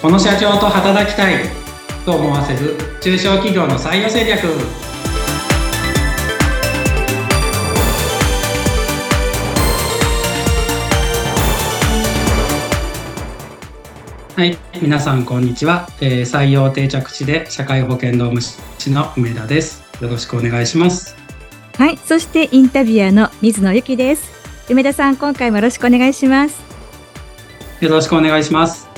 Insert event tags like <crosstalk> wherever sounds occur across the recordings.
この社長と働きたいと思わせる中小企業の採用戦略。はい皆さんこんにちは、えー、採用定着地で社会保険労務士の梅田です。よろしくお願いします。はいそしてインタビュアーの水野由紀です。梅田さん今回もよろしくお願いします。よろしくお願いします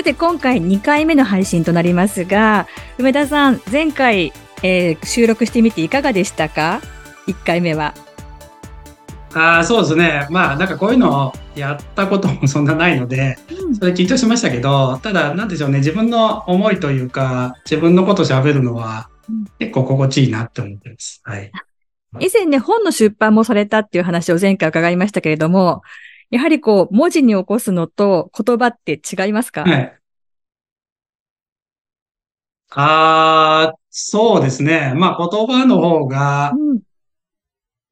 さて今回2回目の配信となりますが梅田さん前回、えー、収録してみていかがでしたか？1回目は。あそうですね。まあなんかこういうのをやったこともそんなないので、それ緊張しましたけどただなんでしょうね。自分の思いというか自分のこと喋るのは結構心地いいなって思ってます。はい。以前ね、本の出版もされたっていう話を前回伺いましたけれども、やはりこう、文字に起こすのと言葉って違いますか？はい。ああ、そうですね。まあ言葉の方が、うん、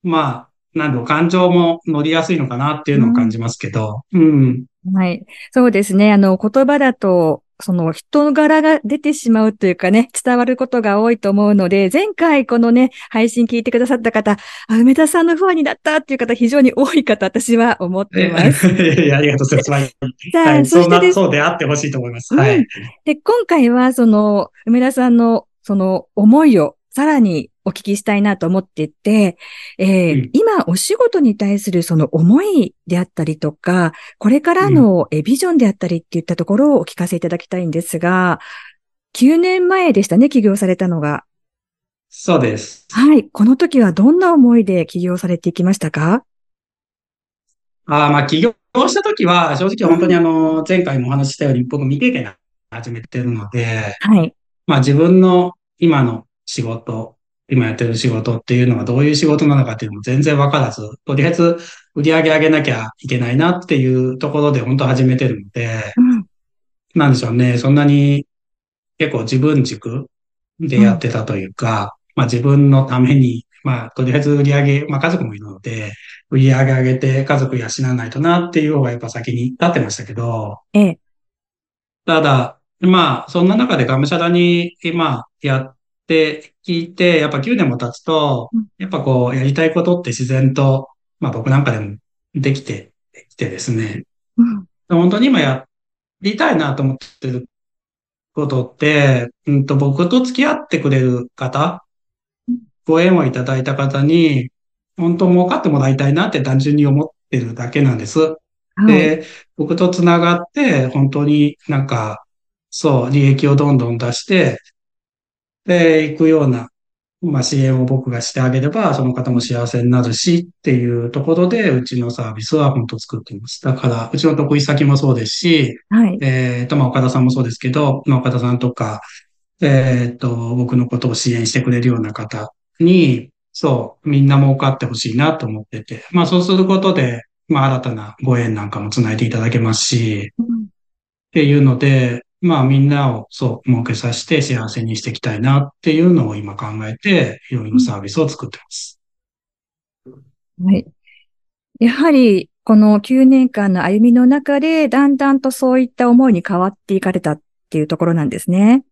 まあ、なんだろう、感情も乗りやすいのかなっていうのを感じますけど。うん。うん、はい。そうですね。あの、言葉だと、その人柄が出てしまうというかね、伝わることが多いと思うので、前回このね、配信聞いてくださった方、あ、梅田さんのファンになったっていう方非常に多い方、私は思ってます。<laughs> いや、ありがとうございます。<laughs> はい、そしてそうであってほしいと思います。はい。で、今回はその、梅田さんのその思いをさらにお聞きしたいなと思っていて、えーうん、今お仕事に対するその思いであったりとか、これからのビジョンであったりっていったところをお聞かせいただきたいんですが、9年前でしたね、起業されたのが。そうです。はい。この時はどんな思いで起業されていきましたか？ああ、まあ起業した時は、正直本当にあの、前回もお話ししたように僕未経験始めてるので、はい。まあ自分の今の仕事、今やってる仕事っていうのがどういう仕事なのかっていうのも全然わからず、とりあえず売り上げ上げなきゃいけないなっていうところで本当始めてるので、うん、なんでしょうね、そんなに結構自分軸でやってたというか、うん、まあ自分のために、まあとりあえず売り上げ、まあ家族もいるので、売り上げ上げて家族養わないとなっていう方がやっぱ先に立ってましたけど、ええ、ただ、まあそんな中でがむしゃらに今やっって聞いて、やっぱ9年も経つと、やっぱこう、やりたいことって自然と、まあ僕なんかでもできてきてですね、うん、本当に今やりたいなと思ってることって、うんと僕と付き合ってくれる方、ご縁をいただいた方に、本当儲かってもらいたいなって単純に思ってるだけなんです。はい、で、僕と繋がって、本当になんか、そう、利益をどんどん出して、で、行くような、まあ、支援を僕がしてあげれば、その方も幸せになるしっていうところで、うちのサービスは本当作っています。だから、うちの得意先もそうですし、はい。えっ、と、まあ、岡田さんもそうですけど、まあ、岡田さんとか、えっ、と、僕のことを支援してくれるような方に、そう、みんな儲かってほしいなと思ってて、まあ、そうすることで、まあ、新たなご縁なんかもつないでいただけますし、うん、っていうので、まあみんなをそう儲けさせて幸せにしていきたいなっていうのを今考えて、いろいろサービスを作ってます。はい。やはり、この9年間の歩みの中で、だんだんとそういった思いに変わっていかれたっていうところなんですね。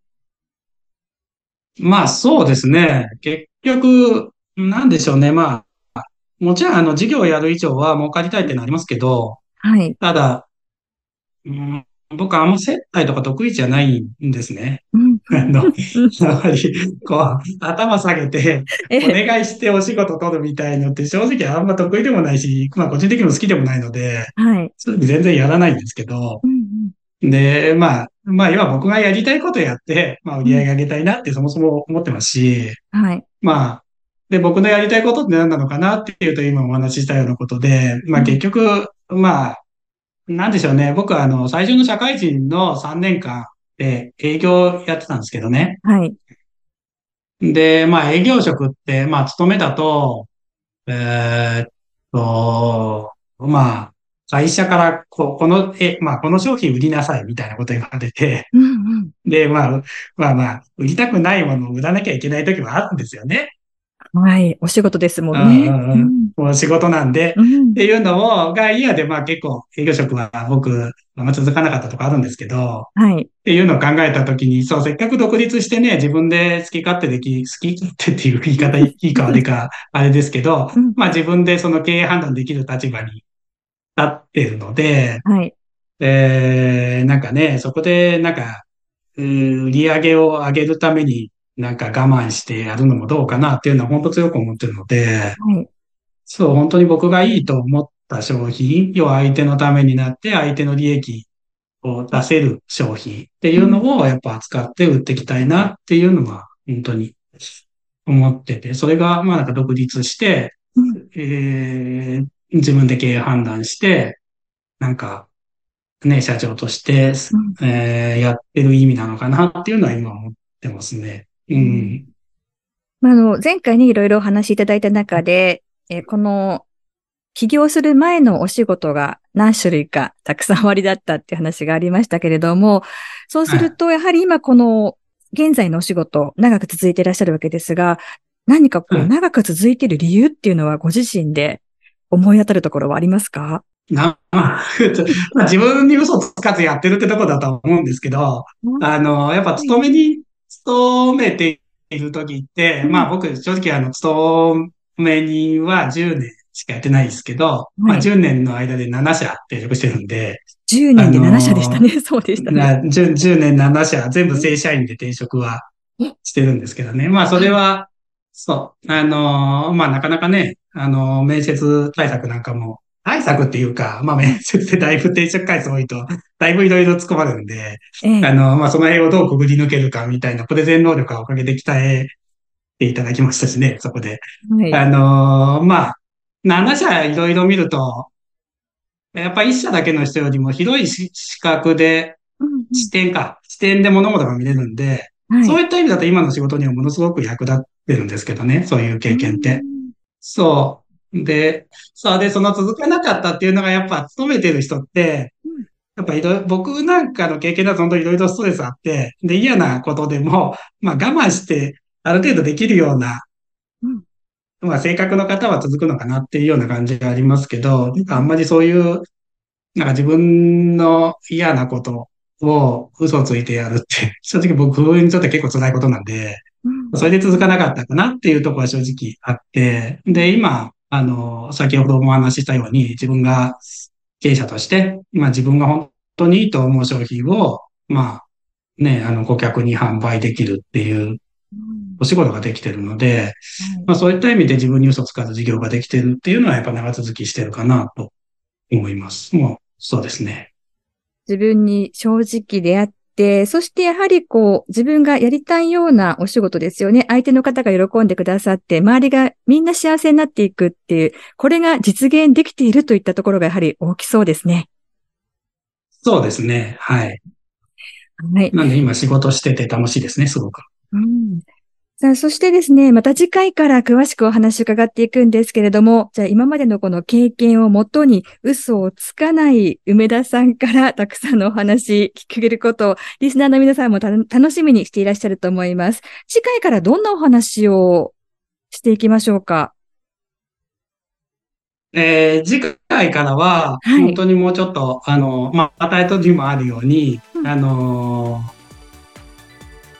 まあそうですね。結局、なんでしょうね。まあ、もちろんあの事業をやる以上は儲かりたいってなりますけど、はい。ただ、うん僕あんま接待とか得意じゃないんですね。うん、<laughs> あの、やぱり、こう、頭下げて、お願いしてお仕事取るみたいのって正直あんま得意でもないし、まあ個人的にも好きでもないので、はい。全然やらないんですけど、うんうん、で、まあ、まあ今僕がやりたいことやって、まあ売り上げ上げたいなってそもそも思ってますし、はい。まあ、で、僕のやりたいことって何なのかなっていうと今お話ししたようなことで、まあ結局、まあ、なんでしょうね。僕はあの、最初の社会人の3年間で営業やってたんですけどね。はい。で、まあ営業職って、まあ勤めだと、えー、っと、まあ、会社からこ、この、え、まあ、この商品売りなさいみたいなこと言われて、うんうん、で、まあ、まあまあ、売りたくないものを売らなきゃいけない時もあるんですよね。はい。お仕事ですもんね。うん、お仕事なんで、うん、っていうのを、が嫌で、まあ結構営業職は僕、まあ続かなかったとかあるんですけど、はい。っていうのを考えたときに、そう、せっかく独立してね、自分で好き勝手でき、好き勝手っていう言い方 <laughs> いいか悪いか、あれですけど、うん、まあ自分でその経営判断できる立場に立ってるので、はい。えー、なんかね、そこでなんか、売り上げを上げるためになんか我慢してやるのもどうかなっていうのは本当強く思ってるので、はい、そう、本当に僕がいいと思った商品、要は相手のためになって相手の利益を出せる商品っていうのをやっぱ扱って売っていきたいなっていうのは本当に思ってて、それがまあなんか独立して、うん、えー、自分で経営判断して、なんかね、社長として、うん、えー、やってる意味なのかなっていうのは今思ってますね。うん。まあ、あの、前回にいろいろお話しいただいた中で、えー、この、起業する前のお仕事が何種類かたくさん割りだったって話がありましたけれども、そうすると、やはり今この、現在のお仕事、長く続いていらっしゃるわけですが、何かこう、長く続いている理由っていうのはご自身で思い当たるところはありますか？な、まあ、<laughs> 自分に嘘つかずやってるってとこだと思うんですけど、あの、やっぱ勤めに勤めている時って、うん、まあ僕、正直あの、勤めには10年しかやってないですけど、はい、まあ10年の間で7社転職してるんで、10年で7社でしたね。<laughs> そうでしたね。10, 10年7社、全部正社員で転職はしてるんですけどね。まあそれは、そう、あのまあなかなかね、あの面接対策なんかも対策っていうか、まあ面接でだいぶ転職回数多いと、だいぶいろいろ突っ込まれるんで、ええ、あの、まあその辺をどうくぐり抜けるかみたいなプレゼン能力はおかげで鍛えていただきましたしね、そこで。はい、あの、まあ、7社いろいろ見ると、やっぱ1社だけの人よりも広い視覚で、視点か、視点で物事が見れるんで、はい、そういった意味だと今の仕事にはものすごく役立ってるんですけどね、そういう経験って。そう。で、さあで、その続かなかったっていうのがやっぱ勤めてる人って、やっぱいろいろ、僕なんかの経験だと本当にいろいろストレスあって、で、嫌なことでも、まあ我慢してある程度できるような、まあ性格の方は続くのかなっていうような感じがありますけど、あんまりそういう、なんか自分の嫌なことを嘘ついてやるって、<laughs> 正直僕にとって結構辛いことなんで、それで続かなかったかなっていうところは正直あって、で、今、あの、先ほどもお話ししたように、自分が経営者として、まあ自分が本当にいいと思う商品を、まあ、ね、あの、顧客に販売できるっていうお仕事ができてるので、まあそういった意味で自分に嘘つかず事業ができてるっていうのはやっぱ長続きしてるかなと思います。もう、そうですね。自分に正直であっ、そしてやはりこう、自分がやりたいようなお仕事ですよね。相手の方が喜んでくださって、周りがみんな幸せになっていくっていう、これが実現できているといったところがやはり大きそうですね。そうですね。はい。はい。なんで今仕事してて楽しいですね、すごく。うん。さあ、そしてですね、また次回から詳しくお話伺っていくんですけれども、じゃあ今までのこの経験をもとに嘘をつかない梅田さんからたくさんのお話聞けることを、リスナーの皆さんも楽しみにしていらっしゃると思います。次回からどんなお話をしていきましょうか？えー、次回からは、本当にもうちょっと、はい、あの、まあ、タイトにもあるように、うん、あのー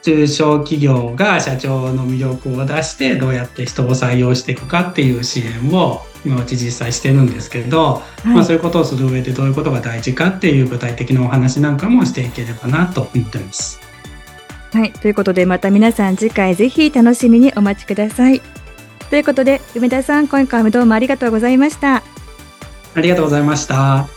中小企業が社長の魅力を出してどうやって人を採用していくかっていう支援を今うち実際してるんですけど、はい、まあ、そういうことをする上でどういうことが大事かっていう具体的なお話なんかもしていければなと思ってます。はい。ということでまた皆さん次回ぜひ楽しみにお待ちください。ということで梅田さん今回もどうもありがとうございました。ありがとうございました。